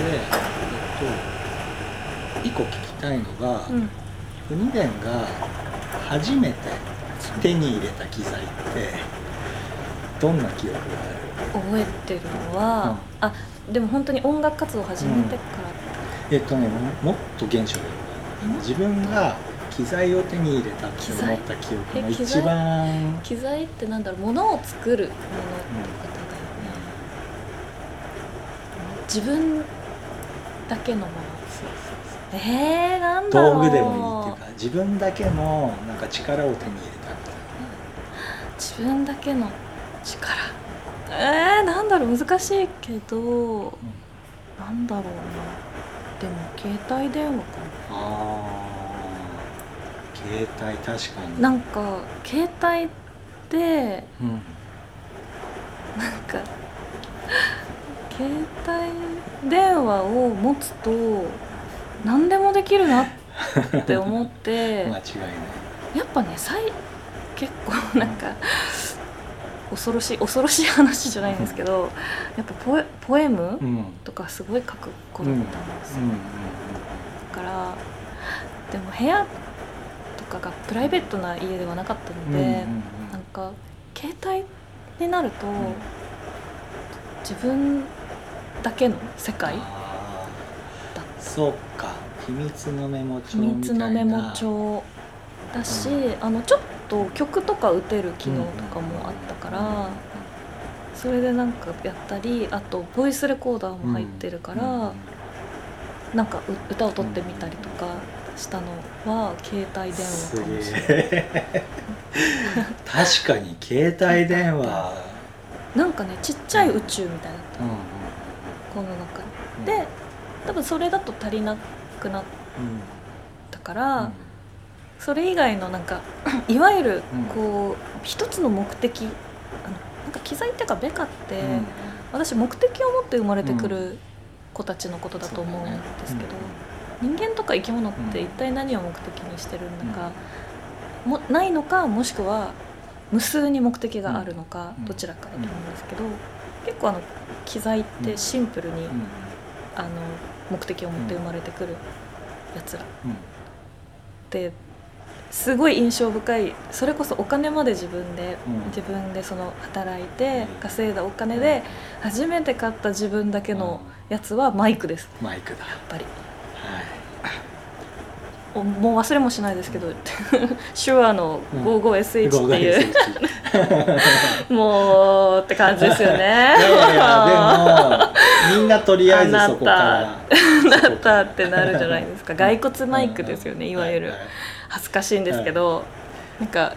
えっと、一個聞きたいのが、うん。うんウニデンが初めて手に入れた機材ってどんな記憶が覚えてるのは、あでも本当に音楽活動を始めてから、あるえっとねもっと現象で自分が機材を手に入れたって思った記憶が機材一番機材？ってなんだろうものを作るものってことだよね、自分だけのもの。えー、なんだろう。道具でもいいっていうか自分だけのなんか力を手に入れたみたい自分だけの力。えー、なんだろう難しいけど、なんだろうな。でも携帯電話かな。あー。携帯確かに。ななんか携帯でうん。なんか携帯電話を持つと何でもできるなって思って 間違いない。やっぱねさい結構なんか恐ろしい恐ろしい話じゃないんですけどやっぱポエポエムうん。とかすごい書く子だったんですよ、うんだからでも部屋とかがプライベートな家ではなかったので、うんうんうんなんか携帯になると、ん。自分だけの世界？あだーそうか。秘密のメモ帳秘密のメモ帳だし、あのちょっと曲とか打てる機能とかもあったから、それでなんかやったりあとボイスレコーダーも入ってるから、うん。なんかう歌を取ってみたりとかしたのは携帯電す話かもしれない。確かに携帯電話。なんかねちっちゃい宇宙みたいだったうんうんこの中うん。で多分それだと足りなくなっうんたから、それ以外のなんか いわゆるうん。こう一つの目的あのなんか機材っていうかベカって、うん。私目的を持って生まれてくる子たちのことだと思うんですけど、人間とか生き物って一体何を目的にしてるんだか、もないのかもしくは無数に目的があるのか、うん。どちらかだと思うんですけど、結構あの機材ってシンプルに、うん。あの目的を持って生まれてくるやつら。っうん。てすごい印象深い。それこそお金まで自分で、うん。自分でその働いてうん。稼いだお金で初めて買った自分だけのやつはマイクです。マイクだ。やっぱり。はい。おもう忘れもしないですけど 手話の 55SH っていう、もうって感じですよね。いやいやでもみんなとりあえずそこから。なったってなるじゃないですか。骸骨マイクですよねいわゆる。はは恥ずかしいんですけど、なんか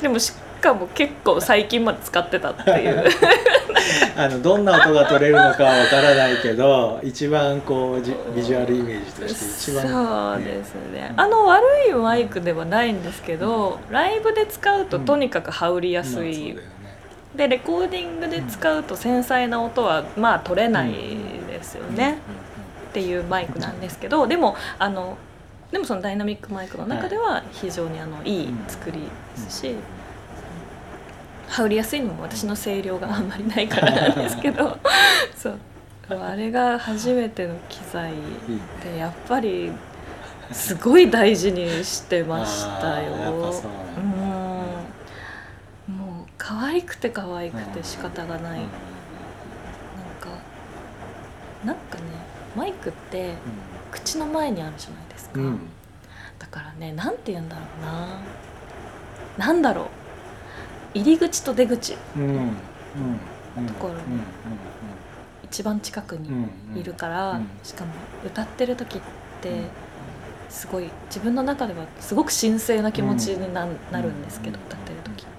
でもしかも結構最近まで使ってたっていう。あのどんな音が取れるのかはわからないけど一番こうじビジュアルイメージとして一番。そうですね。あの悪いマイクではないんですけどライブで使うととにかく羽織りやすい、うだよね。でレコーディングで使うと繊細な音はまあ取れないですよね、っていうマイクなんですけどでもあのでもそのダイナミックマイクの中では非常にあのいい作りですし、羽織りやすいのも私の声量があんまりないからなんですけど。そう。あれが初めての機材でやっぱりすごい大事にしてましたよ。うなんもう可愛くて可愛くて仕方がない、なんかなんかねマイクって口の前にあるじゃないですか、うんうん。だからねなんて言うんだろうな。なんだろう入り口と出口。うんうんうんうんところにうん。一番近くにいるから、うんしかも歌ってる時って、うんすごい自分の中ではすごく神聖な気持ちにな,、なるんですけどうん歌ってる時って。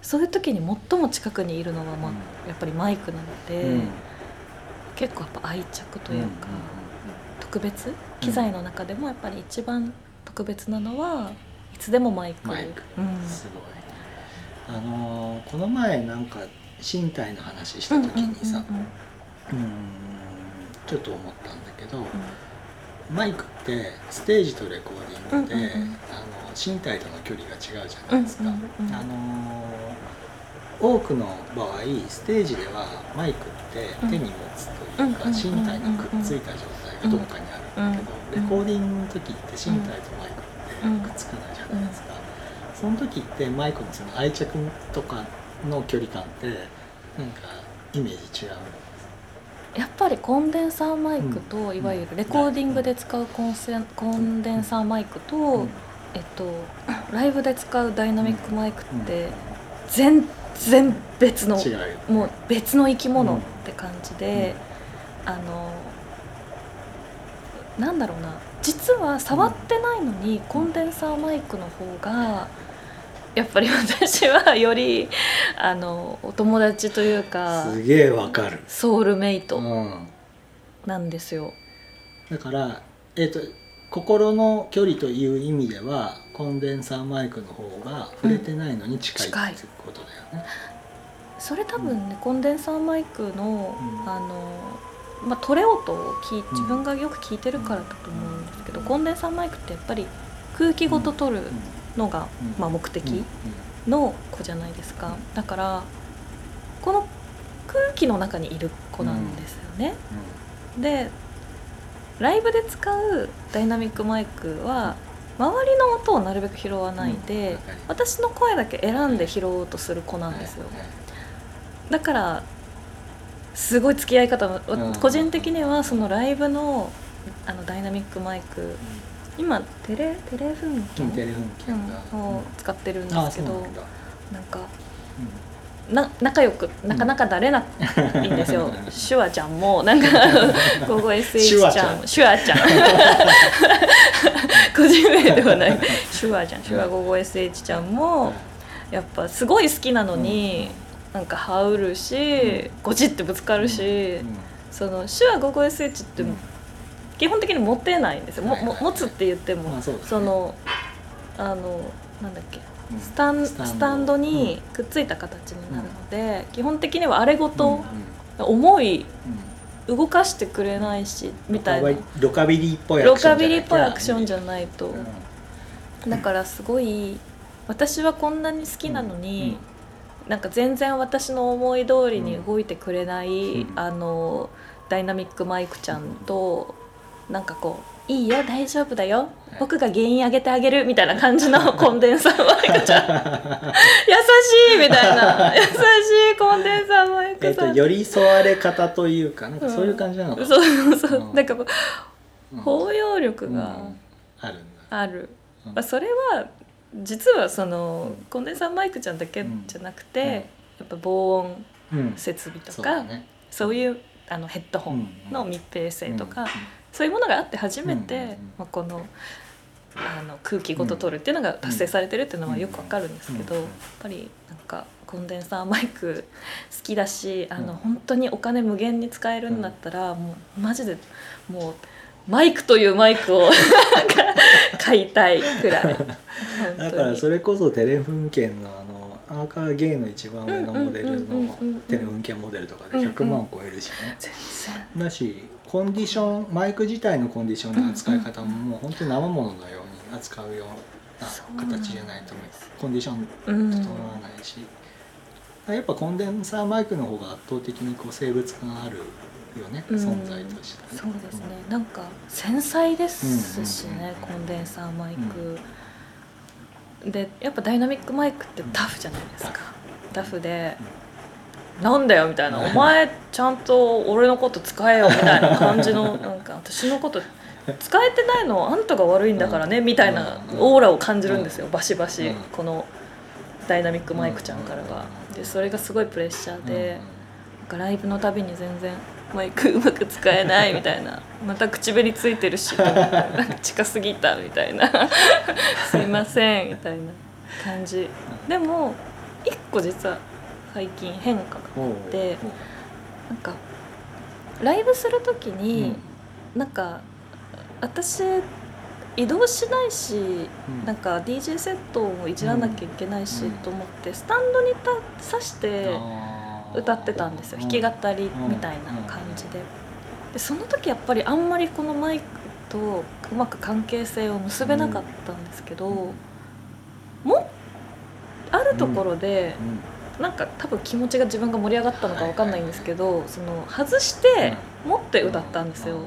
そういう時に最も近くにいるのは、まあうんやっぱりマイクなので、うん結構やっぱ愛着というか、うん。特別？機材の中でもやっぱり一番特別なのはいつでもマイク。マイク。うん。すごいあのーこの前なんか身体の話した時にさうんちょっと思ったんだけどマイクってステージとレコーディングで、あの身体との距離が違うじゃないですか、あのー多くの場合ステージではマイクって手に持つというか、うん身体がくっついた状態がどこかにあるんだけど、うん。レコーディングの時って身体とマイクってくっつかないじゃないですか、その時ってマイクのその愛着とかの距離感ってなんかイメージ違う？やっぱりコンデンサーマイクと、うん。いわゆるレコーディングで使うコンセンコンデンサーマイクと、うん。えっと、ライブで使うダイナミックマイクって全然別のもう別の生き物うんって感じで、あのなんだろうな。実は触ってないのにコンデンサーマイクの方がやっぱり私はよりあのお友達というかすげえわかる、ソウルメイトうん、なんですよ。だからえっ、と心の距離という意味ではコンデンサーマイクの方が触れてないのに近い近いっていうことだよね、それ多分ね、コンデンサーマイクの,、うん。あのまあ、取れ音を聞自分がよく聞いてるからだと思うんですけど、コンデンサーマイクってやっぱり空気ごと取るのが、うん。まあ、目的うん。の子じゃないですか、だからこの空気の中にいる子なんですよね。でライブで使うダイナミックマイクは周りの音をなるべく拾わないで、うん。私の声だけ選んで拾おうとする子なんですよ。だからすごい付き合い方個人的にはそのライブのあのダイナミックマイク今テレテレフンうんケンテレフンケンが、を使ってるんですけどそうなんだ、なんかな仲良くなかなかだれないんですよ、シュワちゃんもなんか午後 SH ちゃんちゃん。もシュワちゃん。個人名ではない。シュワちゃんシュワ午後 SH ちゃんもやっぱすごい好きなのに、なんか羽織るし、うん。ゴチってぶつかるし、うん。その手話551ってうん基本的に持てないんですよ、もも持つって言っても、まあそね。そのあのなんだっけうん。スタンスタンド。にくっついた形になるので、基本的にはあれごと重いうん。動かしてくれないしみたいな。ロカビリーっぽいアロクションカビリーっぽいアクションゃじゃないと、うん。だからすごい私はこんなに好きなのに、なんか全然私の思い通りに動いてくれない、うん。あのダイナミックマイクちゃんとなんかこう「いいよ大丈夫だよ。い。僕が原因上げてあげる」みたいな感じの コンデンサーマイクちゃん優しいみたいな。優しいコンデンサーマイえクさん、っと寄り添われ方というかなんかそういう感じなのかな、そうそうそう、うん。なんか包容力がうん。あるある、うん。まあ、それは実はその、うん。コンデンサーマイクちゃんだけじゃなくて、うん。やっぱ防音うん。設備とそうかそういうあのヘッドホンの密閉性とか、そういうものがあって初めて、うんうんうん。まあ、このあの空気ごと取るっていうのが達成されてるっていうのはよくわかるんですけど、うんやっぱりなんかコンデンサーマイク好きだしあの、うん本当にお金無限に使えるんだったら、もうマジでもうマイクというマイクを 買いたいくらい。だからそれこそテレフン券のあのアーカーゲイの一番上のモデルうんうんうんのうんうんテレフン券モデルとかでうんうん100万を超えるしね、全だしコンディションマイク自体のコンディションの扱い方ももう本当に生もののように扱うような形じゃないとコンディション整わないし、やっぱコンデンサーマイクの方が圧倒的にこう生物感あるよね、うん。存在としてそうですね、なんか繊細ですしね、うんうんうんうん。コンデンサーマイク、でやっぱダイナミックマイクってタフじゃないですか、タフ。で、なんだよみたいな、うんお前ちゃんと俺のこと使えよみたいな感じの なんか私のこと使えてないのはあんたが悪いんだからね、みたいなうん。オーラを感じるんですよ、バシバシ、うん。このダイナミックマイクちゃんからは、うん。でそれがすごいプレッシャーうん。で、なんかライブのたびに全然マイクうまく使えないみたいな。また口紅ついてるしなんか近すぎたみたいな。すいませんみたいな感じ。でも一個実は最近変化がほうでほう。なんかライブする時うにん、なんか私移動しないしうん。なんか DJ セットをいじらなきゃいけないし、うん。と思ってスタンドにた刺して。歌ってたんですよ。弾き語りみたいな感じで。でその時やっぱりあんまりこのマイクとうまく関係性を結べなかったんですけど、もあるところでなんか多分気持ちが自分が盛り上がったのかわかんないんですけど、その外して持って歌ったんですよ、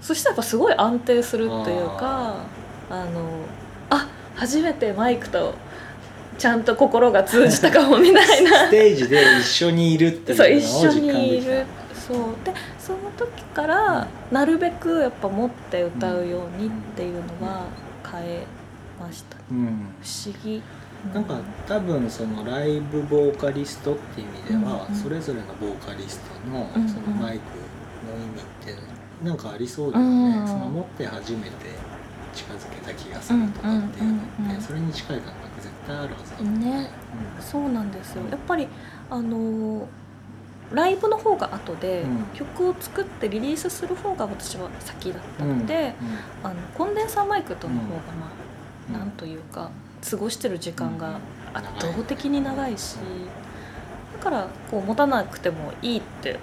そしたらやっぱすごい安定するっていうかあのあ初めてマイクとちゃんと心が通じたかもみたいな。ステージで一緒にいるってそういうのを一緒に実感できたいるそう。でその時からなるべくやっぱ持って歌うようにっていうのは変えました。うん。不思議なんか多分そのライブボーカリストっていう意味では、それぞれのボーカリストのそのマイクの意味ってなんかありそうだよね、うん。その持って初めて近づけた気がするとかっていうのって、それに近い感覚絶対あるはずだもんね。そうなんですよ。やっぱりあのーライブの方が後で、うん。曲を作ってリリースする方が私は先だったので、うん。あのコンデンサーマイクとの方がまあ、うん。なんというか過ごしてる時間が圧倒的に長いし、だからこう持たなくてもいいって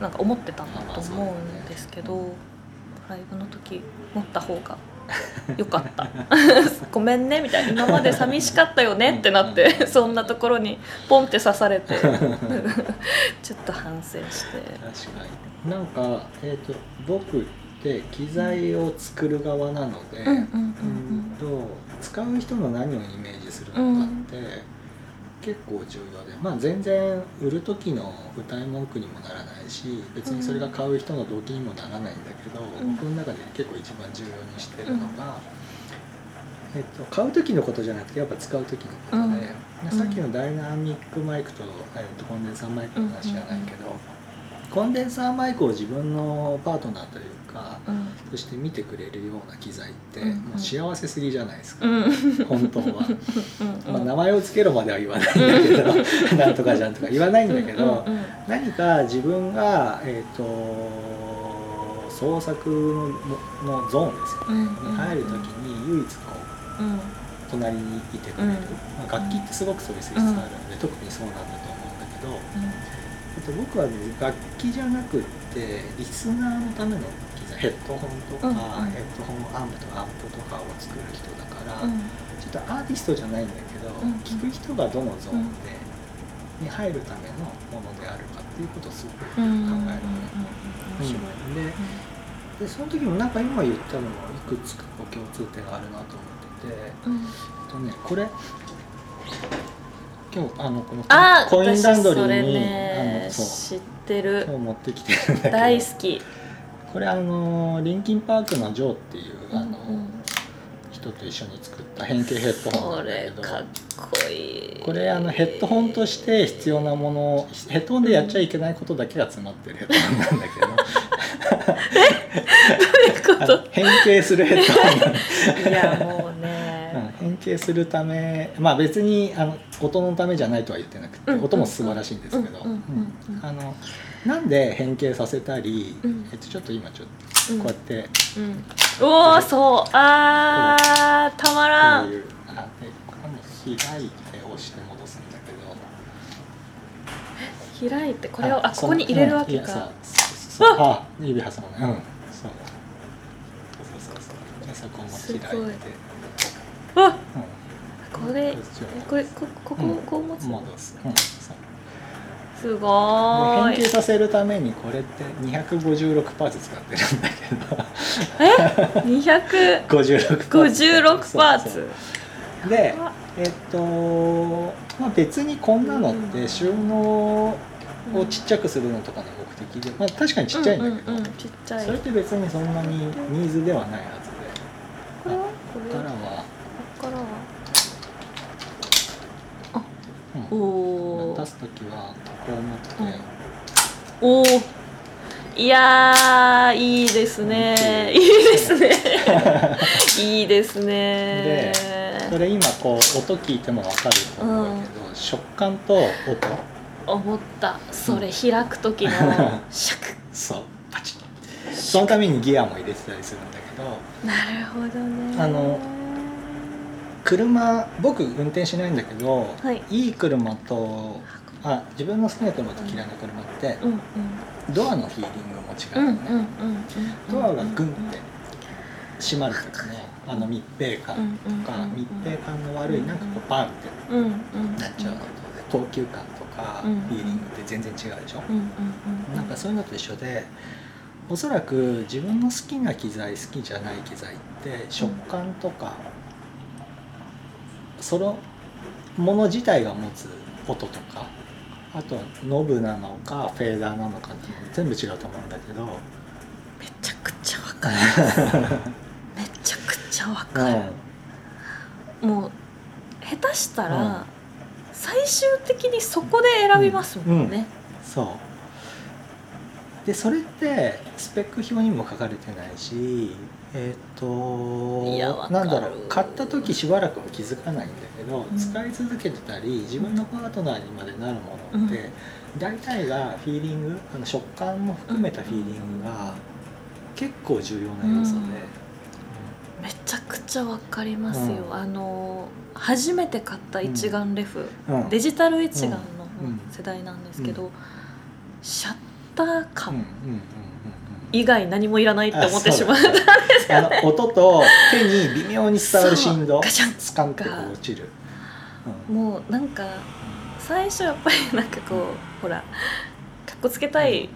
なんか思ってたんだと思うんですけど、ライブの時持った方が よかった。ごめんねみたいな。今まで寂しかったよねってなって そんなところにポンって刺されてちょっと反省して。確かに。なんか、えー、と僕って機材を作る側なので、使う人の何をイメージするのかって、結構重要で、まあ、全然売る時の歌い文句にもならないし別にそれが買う人の動機にもならないんだけど、うん。僕の中で結構一番重要にしてるのが、えっと、買う時のことじゃなくてやっぱ使う時のことで、うん。でさっきのダイナミックマイクと,、えっとコンデンサーマイクの話じゃないけど、コンデンサーマイクを自分のパートナーというかうん。そして見てくれるような機材ってもう幸せすぎじゃないですか、うん。本当は。うんまあ、名前を付けろまでは言わないんだけど なんとかじゃんとか言わないんだけど、何か自分が、えー、と創作ののゾーンですよね、うんに入る時に唯一こううん。隣にいてくれる、うん。まあ、楽器ってすごくそういう性質があるので、特にそうなんだと思うんだけど、えっと僕は、ね、楽器じゃなくってリスナーのためのヘッドホンとか、うんうん。ヘッドホンアンプとかアンプとかを作る人だから、うん。ちょっとアーティストじゃないんだけど、うん聞く人がどのゾーンで、に入るためのものであるかっていうことをすごく考えるのね。面白いうん。ででその時もなんか今言ったのもいくつか共通点があるなと思ってて、うん。えっとね、これ今日あのこのあーコインランドリーに、ねあのそう知ってる。今日持ってきてるんだけど。大好きこれあのリンキンパークのジョーっていうあの、うん。人と一緒に作った変形ヘッドホンなこんだけどれかっこいい。これあのヘッドホンとして必要なものヘッドホンでやっちゃいけないことだけが詰まってるヘッドホンなんだけど。どういうこあの変形するヘッドホンなんだといやもううんね変形するためまあ別にあの音のためじゃないとは言ってなくて、うん。音も素晴らしいんですけど。うんうんうんうん。うんあのなんで変形させたり、うん。えっと、ちょっと今ちょっうんとこうやってうん。おおそう。あーたまらこうんいうあでこれも開いて押して戻すんだけど。開いてこれをあそここに入れるわけか。そうそうあ指挟むね。うんそう。そうそうそうでそこも開いて。わうん。これここれこここうん。こう持つ戻す、うん、そうすごーい変形させるためにこれって256パーツ使ってるんだけど。え？256 56パーツ。でえっとまあ別にこんなのって収納をちっちゃくするのとかの目的で、まあ、確かにちっちゃいんだけど、うんうんうん。ちっちゃい。それって別にそんなにニーズではないはずで。これはここれからは、ここからはうん。おお出す時はこう持って、おおいやーいいですね。いいですね。いいですね。それ今こう音聞いても分かると思うけど、食感と音？思った。それ開く時のシャクそう。パチッそのためにギアも入れてたりするんだけど。なるほどね。あの車僕運転しないんだけど、はい。いい車とあ自分の好きな車と嫌いな車ってうんうん。ドアのフィーリングも違うんううんのね、ドアがグンって閉まる時のあの密閉感とか密閉感の悪いなんかこうバンってなっちゃうのとで高級感とかフうん。ィーリングって全然違うでしょ、うんうんうんなんかそういうのと一緒でおそらく自分の好きな機材好きじゃない機材って食感とか、そのもの自体が持つ音とかあとはノブなのかフェーダーなのかっていうの全部違うと思うんだけど、めちゃくちゃわかる。めちゃくちゃわかる、もう下手したら、うん。最終的にそこで選びますもんね、そうでそれってスペック表にも書かれてないしえっ、となんだろう買った時しばらくは気づかないんだけど、うん。使い続けてたり自分のパートナーにまでなるものって、大体がフィーリングあの食感も含めたフィーリングが結構重要な要素で、めちゃくちゃわかりますよ、うん。あの初めて買った一眼レフ、うん。デジタル一眼のうん。世代なんですけど、シャッターうんうん感うんうんうん。以外何もいらないって思ってしまうあそう。あの音と手に微妙に伝わる振動ガシャン。スカンっ落ちる、うん。もうなんか最初やっぱりなんかこうほらかっこつけたい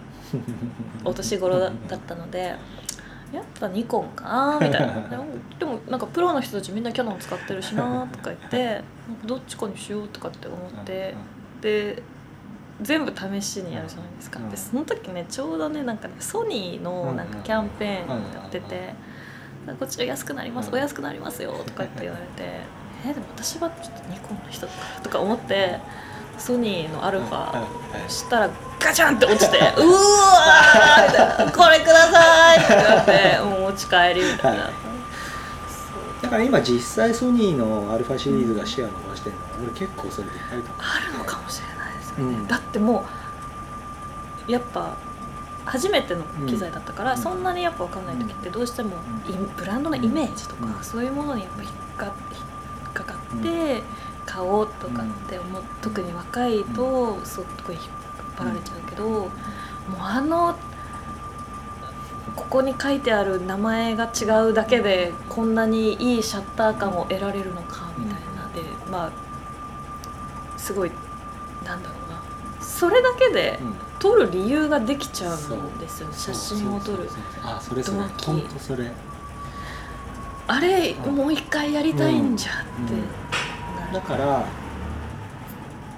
お年頃だだったのでやっぱニコンかなみたいな。でもなんかプロの人たちみんなキャノン使ってるしなとか言ってどっちかにしようとかって思ってで全部試しにやるじゃないですか、うん。でその時ねちょうどねなんかねソニーのなんかキャンペーンやってて「こっちら安くなりますうん。お安くなりますよ」とかって言われて「えでも私はちょっとニコンの人だから」とか思ってソニーのアルファしたらガチャンって落ちて「うわー!」みたいな「これください!」ってなって もう持ち帰りみたいな。だから今実際ソニーのアルファシリーズがシェア伸ばしてるのは俺結構それでかいと思うあるのかもしれないうん。だってもうやっぱ初めての機材だったから、うん。そんなにやっぱ分かんない時ってどうしてもイブランドのイメージとか、うん。そういうものにやっぱ引っか引っかかって買おうとかって思う特に若いとそこに引っ張られちゃうけど、もうあのここに書いてある名前が違うだけでこんなにいいシャッター感を得られるのかみたいな。で、まあすごいなんだろう。なそれだけでうん。撮る理由ができちゃうんですよ写真を撮る。あそれそれ。本当それ。あれうん。もう一回やりたいんじゃって。うん。なるだから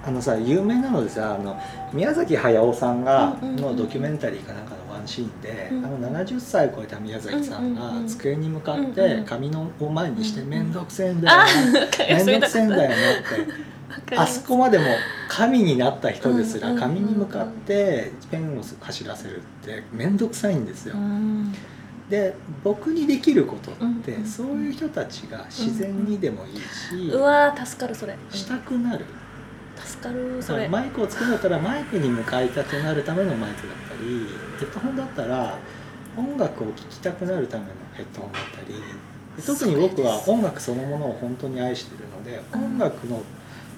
あのさ有名なのでさあの宮崎駿さんがうんうんうん。のドキュメンタリーかなんかのワンシーンで、うん。あの70歳を超えた宮崎さんうんうんがうん。机に向かっうんうんて紙のを前にしてうんうん面倒くせえんだよ。面倒くせえんだよよなってあそこまでも神になった人ですらうんうんうんうん。紙に向かってペンを走らせるって面倒くさいんですよ。うん。で僕にできることって、そういう人たちが自然にでもいいし、うわー助かるそれ。したくなる。助かるそれ。マイクを作るんだったらマイクに向かいたくなるためのマイクだったりヘッドホンだったら音楽を聴きたくなるためのヘッドホンだったりで特に僕は音楽そのものを本当に愛しているのでうん。音楽の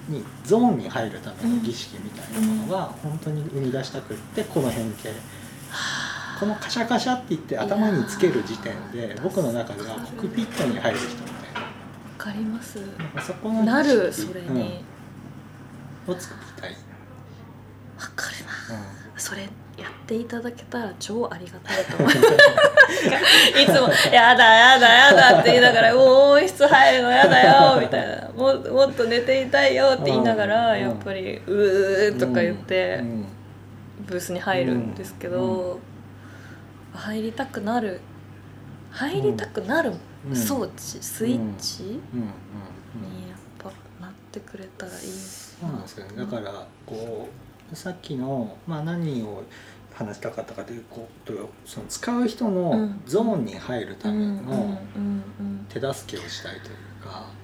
にゾーンに入るための儀式みたいなものは本当に生み出したくってこの変形。このカシャカシャって言って頭につける時点で僕の中ではコックピットに入る人みたいな。わかります。そこのなるそれに。うんを作りたい。わかるな。うん。それやっていただけたら超ありがたいと思いますいつも「やだやだやだ」って言いながら「もう音質入るのやだよ」みたいな。も「もっと寝ていたいよ」って言いながらうん。やっぱり「うー」とか言ってうん。ブースに入るんですけど入りたくなる。入りたくなるうん。装置スイッチにやっぱなってくれたらいい。そうなんですよね。だからこうさっきの、まあ、何を話したかったかということその使う人のゾーンに入るためのうん手助けをしたいというか。うん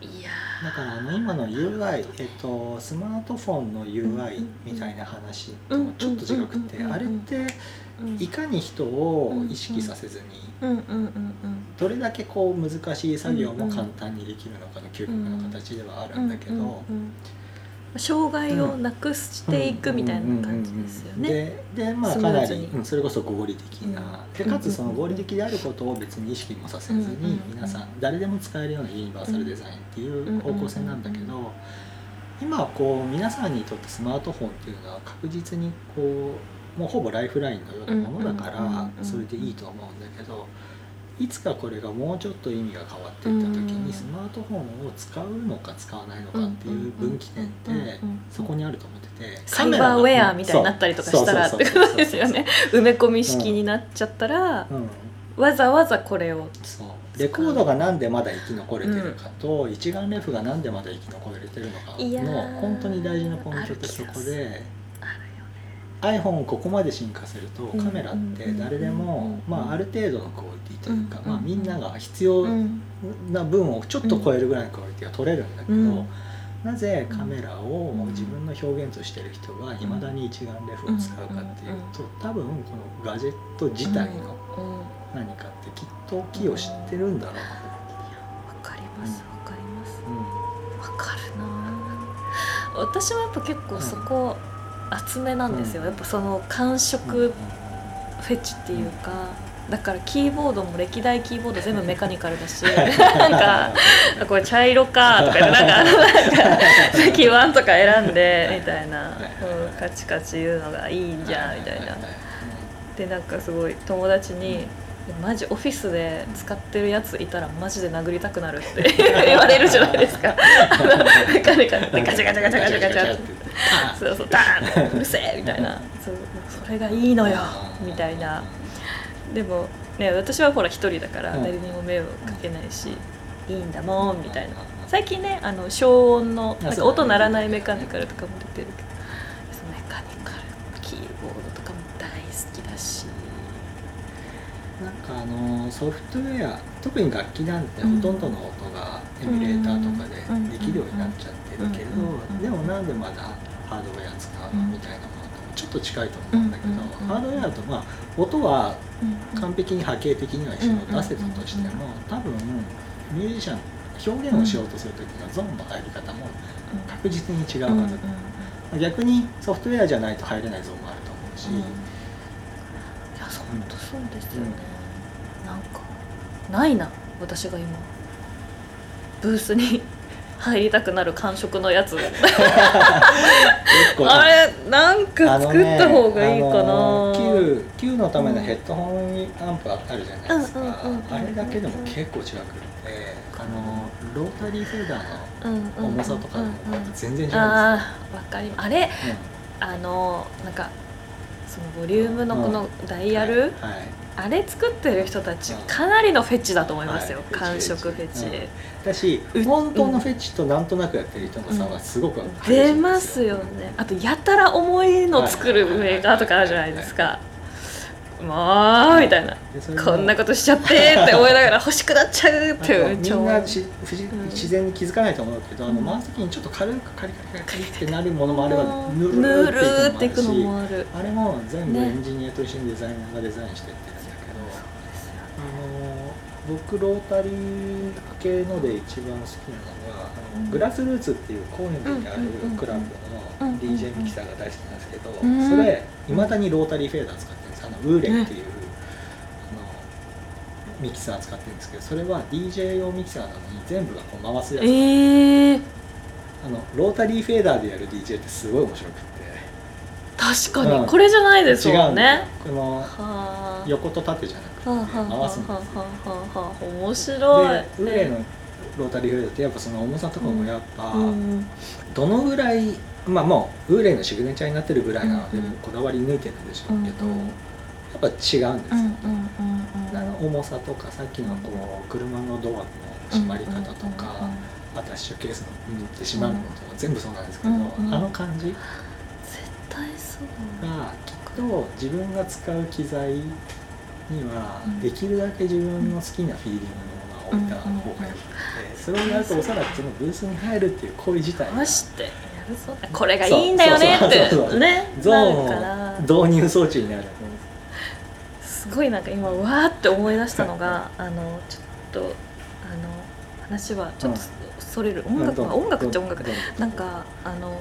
いやだからあの今の UI、えっと、スマートフォンの UI みたいな話ともちょっと違くてうんあれってーいかに人を意識させずにどれだけこう難しい作業も簡単にできるのかの究極の形ではあるんだけど。障害をなくしていくみたいな感じですよね。ででまあかなり、それこそ合理的な、うんでかつその合理的であることを別に意識もさせずに、うん皆さん誰でも使えるようなユニバーサルデザインっていう方向性なんだけど、今こう皆さんにとってスマートフォンっていうのは確実にこうもうほぼライフラインのようなものだからうん。それでいいと思うんだけどいつかこれがもうちょっと意味が変わっていった時にスマートフォンを使うのか使わないのかっていう分岐点ってそこにあると思っててサイバーウェアみたいになったりとかしたらってことですよね。埋め込み式になっちゃったら、うん。わざわざこれを。レコードがなんでまだ生き残れてるかと、一眼レフがなんでまだ生き残れてるのかの本当に大事なポイントってそこで iPhone をここまで進化するとうん。カメラって誰でも、うん。まあ、ある程度のクオリティというか、うん。まあ、みんなが必要うん。な分をちょっと超えるぐらいのクオリティが撮れるんだけど、うん。なぜカメラをうん自分の表現としてる人がいまだに一眼レフを使うかっていうと多分このガジェット自体のうんわ何かってきっと木を知ってるんだろうなかりますわかりますうん。わかるな。私はやっぱ結構そこ厚めなんですよ、うん。やっぱその感触フェチっていうか、だからキーボードも歴代キーボード全部メカニカルだし なんかあこれ茶色かとか言ってなんか なんか 基板とか選んでみたいな、うん、カチカチ言うのがいいんじゃんみたいな。でなんかすごい友達に「マジオフィスで使ってるやついたらマジで殴りたくなる」って 言われるじゃないですか。あのメカニカルでガチャガチャガチャガチャガチャって。そうそうダーンうるせえみたいなそうそれがいいのよみたいな。でもね私はほら一人だからうん。誰にも迷惑かけないし、いいんだもんみたいな。最近ねあの消音のなんか音鳴らないメカニカルとかも出てるけどそのメカニカルキーボードとかも大好きだしなんかあのソフトウェア特に楽器なんてほとんどの音がエミュレーターとかでできるようになっちゃってるけどでもなんでまだハードウェア使うのみたいなものともちょっと近いと思うんだけどハードウェアとまあ音は完璧に波形的には一緒出せたとしても多分ミュージシャン表現をしようとする時のゾーンの入り方も確実に違うはず逆にソフトウェアじゃないと入れないゾーンもあると思うし、いやそう本当そうですよね、ないな私が今。ブースに 入りたくなる感触のやつ。あれなんか作った方がいいかな、あの Q, Q のためのヘッドホンアンプあるじゃないですか、うん。うんうんうんあれだけでも結構違くってあのロータリーフェーダーうんうんうんの重さとかでも全然違うんですよ、ああわかりあれあのなんかそのボリュームのこのダイヤル、はい。はいあれ作ってる人たちうん。かなりのフェチだと思いますよ、はい感触フェチ、うん。だしう本当のフェチとなんとなくやってる人の差はすごく激しい出んますよね。あとやたら重いの作るメーカーとかあるじゃないですか。もうみたいな。こんなことしちゃってって思いながら欲しくなっちゃうっていうみんな自然に気づかないと思うけど、あのうん。回す時にちょっと軽くカリカリカリってなるものもあればうんぬるっていくのもあるあれも全部ねエンジニアと一緒にデザイナーがデザインしてって僕ロータリー系ので一番好きなのが、あのうんグラスルーツっていう高円寺にあるうんクラブうん。の DJ ミキサーが大好きなんですけど、うんそれいまだにロータリーフェーダー使ってるんです。あのウーレンっていう、あのミキサー使ってるんですけどそれは DJ 用ミキサーなのに全部がこう回すやつ、えー、あのロータリーフェーダーでやる DJ ってすごい面白くて確かに、うん。これじゃないです違もんんだよ。このはあ。横と縦じゃなくてはあはあはあ回すんです面白い。でウのロータリーフェーダーってやっぱその重さとかもやっぱ、うんどのぐらいまあもうウーレンのシグネチャーになってるぐらいなので、こだわり抜いてるんでしょうけど、やっぱ違うんですよ、うんうんうんうん。あの重さとかさっきのこう車のドアの閉まり方とか、アタッシュケースの握ってしまうのとか全部そうなんですけど、あの感じがきっと自分が使う機材にはうん。できるだけ自分の好きなフィーリングのものは置いた方がよくてそれをやるとおそらくそのブースに入るっていう行為自体がこれがいいんだよねってねゾーン導入装置になる。すごいなんか今わーって思い出したのがあのちょっとあの話はちょっとそれる。音楽は音楽っちゃ音楽。なんかあの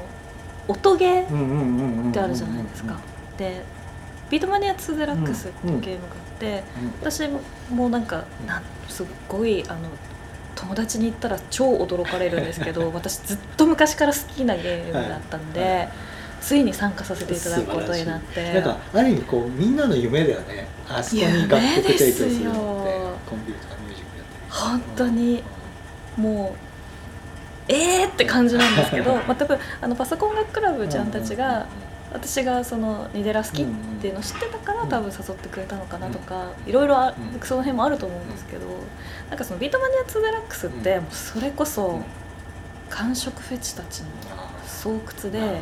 音ゲーってあるじゃないですか。でビートマニア2デラックスっていうゲームがあって、私もなんかなんすっごいあの友達に言ったら超驚かれるんですけど私ずっと昔から好きなゲームだったんで、はいはいついに参加させていただくことになってなんかある意味こうみんなの夢だよねあそこに楽曲提供するのって夢ですよコンピューターミュージックやってる本当にもうえーって感じなんですけど、まあ、多分あのパソコン楽クラブちゃんたちが私がそのニデラ好きっていうのを知ってたからうん。多分誘ってくれたのかなとかいろいろその辺もあると思うんですけどなんかそのビートマニア2デラックスってうん。もうそれこうん。そ感触フェチたちのあ巣窟で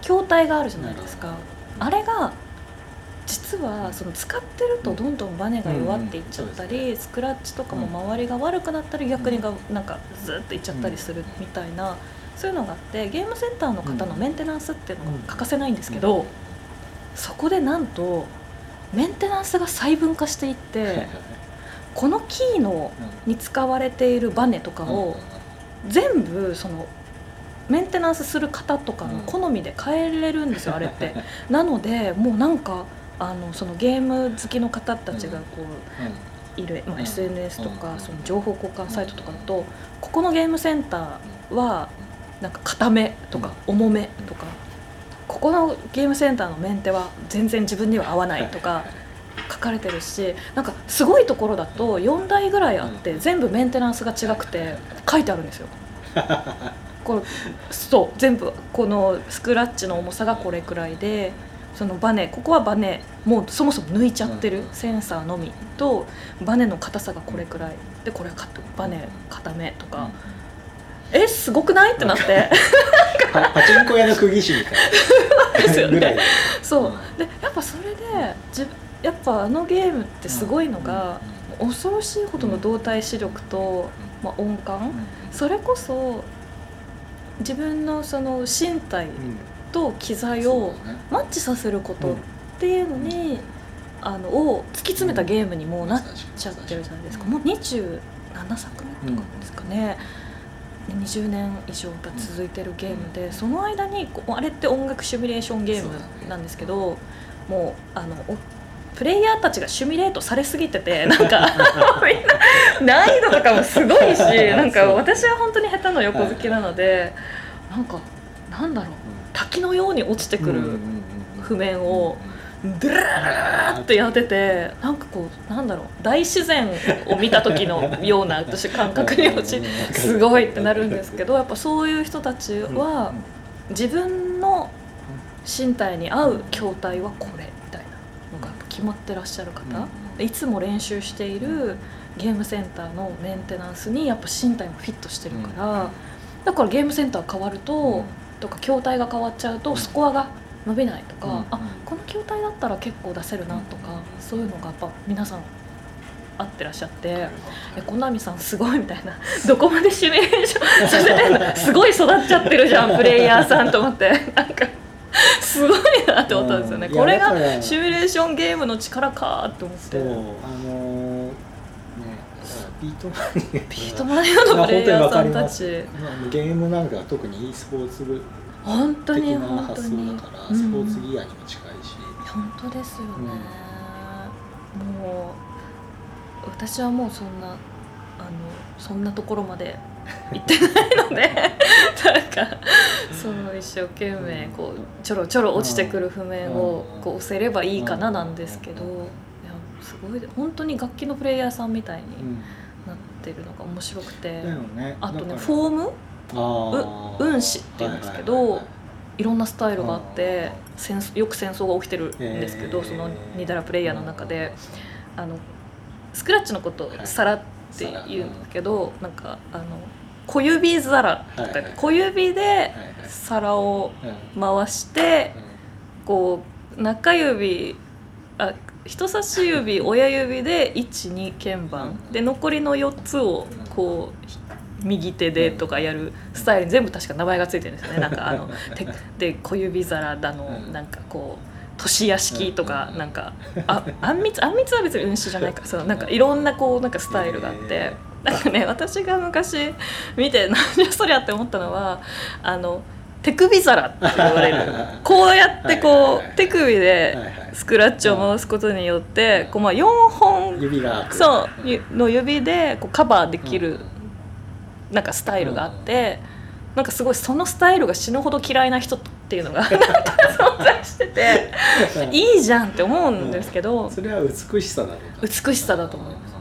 筐体があるじゃないですか。あれが実はその使ってるとどんどんバネが弱っていっちゃったりスクラッチとかも周りが悪くなったり逆にがなんかずっといっちゃったりするみたいなそういうのがあってゲームセンターの方のメンテナンスっていうのが欠かせないんですけどそこでなんとメンテナンスが細分化していってこのキーのに使われているバネとかを全部そのメンテナンスする方とかの好みで変えれるんですよあれって。なのでもうなんかあのそのゲーム好きの方たちがこういる、まあ、うん。SNS とうん。かその情報交換サイトとかだとここのゲームセンターはなんか固めとか重めとかここのゲームセンターのメンテは全然自分には合わないとか書かれてるしなんかすごいところだと4台ぐらいあって全部メンテナンスが違くて書いてあるんですよ。これそう全部このスクラッチの重さがこれくらいでそのバネここはバネもうそもそも抜いちゃってるうん。センサーのみとバネの硬さがこれくらい。でこれはバネ固めとか、えすごくない？ってなって。パ パチンコ屋の釘師みたい ですよね。なぐらい。そう。うん。でやっぱそれで自分やっぱあのゲームってすごいのが、恐ろしいほどの動体視力と、まあ、音感、それこそ自分のその身体と機材をマッチさせることっていうのに、あのを突き詰めたゲームにもうなっちゃってるじゃないですか、もう27作目とかですかね、20年以上が続いてるゲームで、その間にこうあれって音楽シミュレーションゲームなんですけど、もうあのおプレイヤーたちがシミュレートされすぎててなんかみんな難易度とかもすごいし なんか私は本当に下手な横好きなので、なんかなんだろう滝のように落ちてくる譜面をドゥラーってやっててなんかこうなんだろう大自然を見た時のような私感覚に落ちすごいってなるんですけどやっぱそういう人たちは自分の身体に合う筐体はこれみたいなのがやっぱ決まってらっしゃる方いつも練習しているゲームセンターのメンテナンスにやっぱ身体もフィットしてるからだからゲームセンター変わるととか筐体が変わっちゃうとスコアが伸びないとかあこの筐体だったら結構出せるなとかそういうのがやっぱ皆さん合ってらっしゃって「えコナミさんすごい」みたいな「どこまでシミュレーションさせてんの？すごい育っちゃってるじゃんプレイヤーさん」と思って。なんかすごいなって思ったんですよね。うん。これがシミュレーションゲームの力かって思って。あのービートマニア。ビートマニアのプレイヤーさんたち。まあゲームなんかは特に e スポーツ的本当にな本当発想にだからうんスポーツギアにも近いし、本当ですよね、もう私はもうそんなあのそんなところまで行ってないので。なんかその一生懸命こうちょろちょろ落ちてくる譜面をこう押せればいいかななんですけど。いやすごい。本当に楽器のプレイヤーさんみたいになってるのが面白くて、ね。あとねフォーム？あー。運指っていうんですけど、はいはいはいい。ろんなスタイルがあって戦争よく戦争が起きてるんですけど、へー。そのニダラプレイヤーの中であのスクラッチのこと皿って言うんだけど、なんかあの小指皿とか、はいはい小指ではいはい。皿をうん。回してこう中指あ人差し指親指で12鍵盤。で残りの4つをこう右手でとかやるスタイルに全部確か名前がついてるんですよね。なんかあのてで小指皿だのうん。なんかこう年屋敷とかうん。なんかああんみつあんみつは別に運指じゃないか。らそのなんかいろんなこうなんかスタイルがあって。へなんかね私が昔見て何じゃそりゃって思ったのはあの手首皿って言われる。こうやってこう手首はいではいスクラッチを回すことによってこうまあ4本指がそうゆの指でこうカバーできるなんかスタイルがあって、なんかすごいそのスタイルが死ぬほど嫌いな人っていうのがなんか存在してていいじゃんって思うんですけど、それは美しさだろうか。美しさだと思います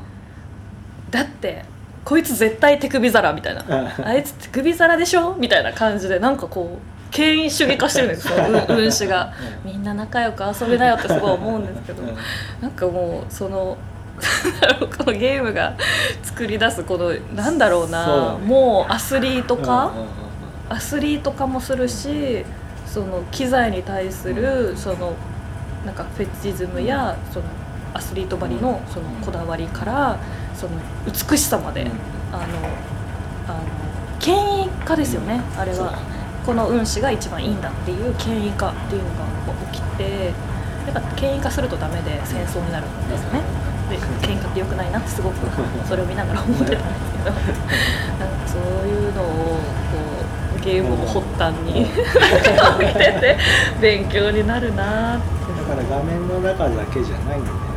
だってこいつ絶対手首皿みたいな。うん。あいつ手首皿でしょみたいな感じでなんかこう権威主義化してるんですよ。うん。運指が。みんな仲良く遊べなよってすごい思うんですけど。うん。なんかもうその このゲームが作り出すこのなんだろうな。ね。もうアスリート化、アスリート化もするしその機材に対するそのなんかフェチズムやそのアスリートばりのそのこだわりからその美しさまで、うん。あのあの権威化ですよね、あれはこの運指が一番いいんだっていう権威化っていうのが起きてやっぱ権威化するとダメで戦争になるんですよね。で権威化って良くないなってすごくそれを見ながら思ってたんですけど。なんかそういうのをこうゲームを発端に 見てて勉強になるなって。だから画面の中だけじゃないんだよね